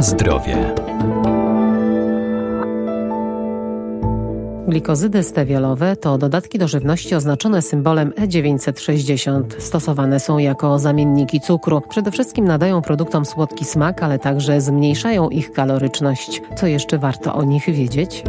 Zdrowie. Glikozydy stewiolowe to dodatki do żywności oznaczone symbolem E960. Stosowane są jako zamienniki cukru. Przede wszystkim nadają produktom słodki smak, ale także zmniejszają ich kaloryczność. Co jeszcze warto o nich wiedzieć?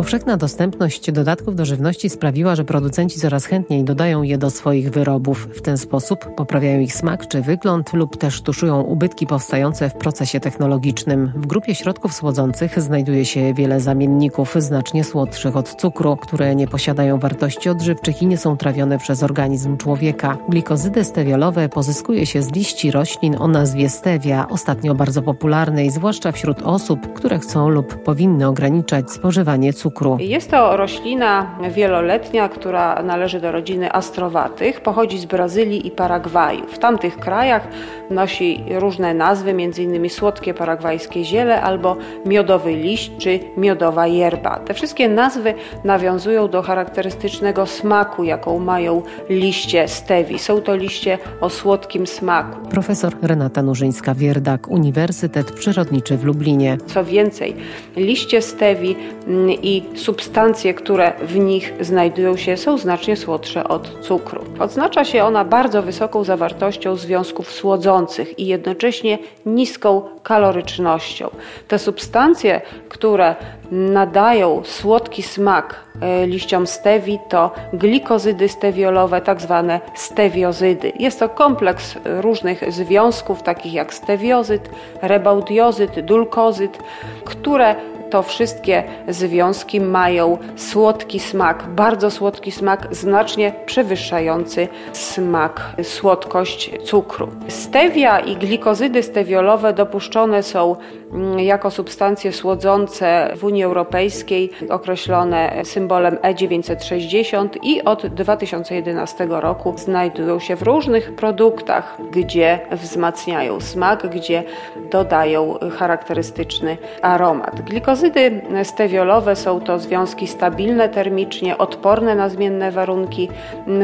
Powszechna dostępność dodatków do żywności sprawiła, że producenci coraz chętniej dodają je do swoich wyrobów. W ten sposób poprawiają ich smak czy wygląd lub też tuszują ubytki powstające w procesie technologicznym. W grupie środków słodzących znajduje się wiele zamienników znacznie słodszych od cukru, które nie posiadają wartości odżywczych i nie są trawione przez organizm człowieka. Glikozydy stewiolowe pozyskuje się z liści roślin o nazwie stevia, ostatnio bardzo popularnej, zwłaszcza wśród osób, które chcą lub powinny ograniczać spożywanie cukru cukru. Jest to roślina wieloletnia, która należy do rodziny astrowatych. Pochodzi z Brazylii i Paragwaju. W tamtych krajach nosi różne nazwy, m.in. słodkie paragwajskie ziele albo miodowy liść czy miodowa yerba. Te wszystkie nazwy nawiązują do charakterystycznego smaku, jaką mają liście stewi. Są to liście o słodkim smaku. Profesor Renata Nurzyńska-Wierdak, Uniwersytet Przyrodniczy w Lublinie. Co więcej, liście stewi mm, i substancje, które w nich znajdują się, są znacznie słodsze od cukru. Odznacza się ona bardzo wysoką zawartością związków słodzących i jednocześnie niską kalorycznością. Te substancje, które nadają słodki smak e, liściom stewi to glikozydy stewiolowe, tak zwane stewiozydy. Jest to kompleks różnych związków, takich jak stewiozyt, rebaudiozyt, dulkozyt, które to wszystkie związki mają słodki smak, bardzo słodki smak, znacznie przewyższający smak, słodkość cukru. Stevia i glikozydy stewiolowe dopuszczone są mm, jako substancje słodzące w Unii Europejskiej, określone symbolem E960 i od 2011 roku znajdują się w różnych produktach, gdzie wzmacniają smak, gdzie dodają charakterystyczny aromat. Glikozydy Glikozydy stewiolowe są to związki stabilne termicznie, odporne na zmienne warunki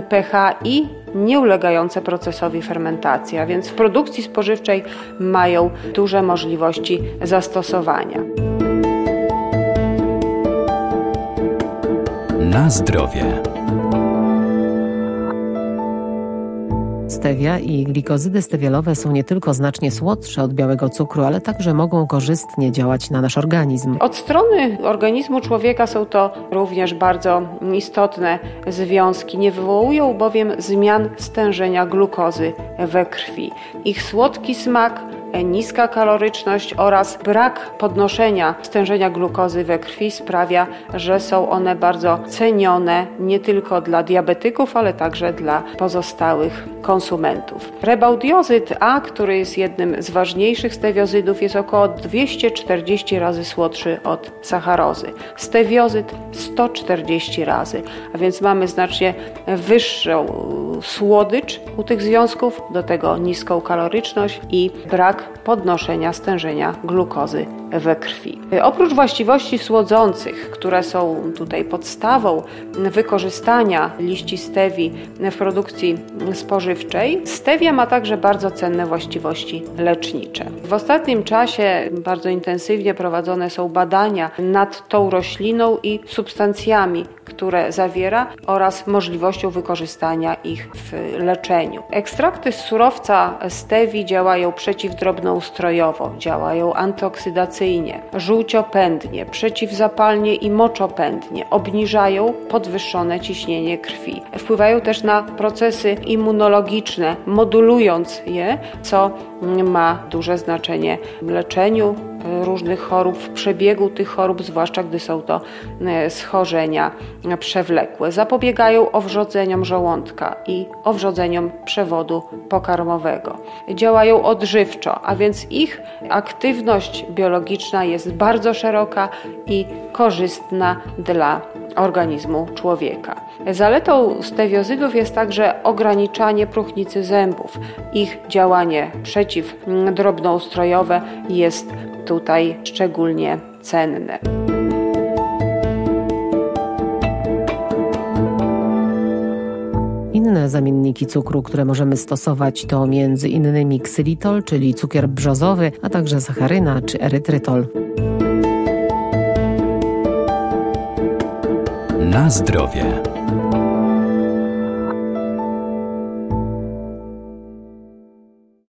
pH i nieulegające procesowi fermentacji, a więc w produkcji spożywczej mają duże możliwości zastosowania. Na zdrowie. Stevia i glikozydy stewialowe są nie tylko znacznie słodsze od białego cukru, ale także mogą korzystnie działać na nasz organizm. Od strony organizmu człowieka są to również bardzo istotne związki. Nie wywołują bowiem zmian stężenia glukozy we krwi. Ich słodki smak niska kaloryczność oraz brak podnoszenia stężenia glukozy we krwi sprawia, że są one bardzo cenione nie tylko dla diabetyków, ale także dla pozostałych konsumentów. Rebaudiozyt A, który jest jednym z ważniejszych stewiozydów, jest około 240 razy słodszy od sacharozy. Stewiozyt 140 razy, a więc mamy znacznie wyższą słodycz u tych związków, do tego niską kaloryczność i brak podnoszenia stężenia glukozy we krwi. Oprócz właściwości słodzących, które są tutaj podstawą wykorzystania liści stewi w produkcji spożywczej, stevia ma także bardzo cenne właściwości lecznicze. W ostatnim czasie bardzo intensywnie prowadzone są badania nad tą rośliną i substancjami, które zawiera oraz możliwością wykorzystania ich w leczeniu. Ekstrakty z surowca stewi działają przeciwdrobnoustrojowo, działają antyoksydacyjnie, żółciopędnie, przeciwzapalnie i moczopędnie, obniżają podwyższone ciśnienie krwi. Wpływają też na procesy immunologiczne, modulując je, co ma duże znaczenie w leczeniu różnych chorób, w przebiegu tych chorób, zwłaszcza gdy są to e, schorzenia przewlekłe. Zapobiegają owrzodzeniom żołądka i owrzodzeniom przewodu pokarmowego. Działają odżywczo, a więc ich aktywność biologiczna jest bardzo szeroka i korzystna dla organizmu człowieka. Zaletą stewiozydów jest także ograniczanie próchnicy zębów. Ich działanie przeciwdrobnoustrojowe jest tutaj szczególnie cenne. Inne zamienniki cukru, które możemy stosować to między innymi ksylitol, czyli cukier brzozowy, a także sacharyna czy erytrytol. Na zdrowie.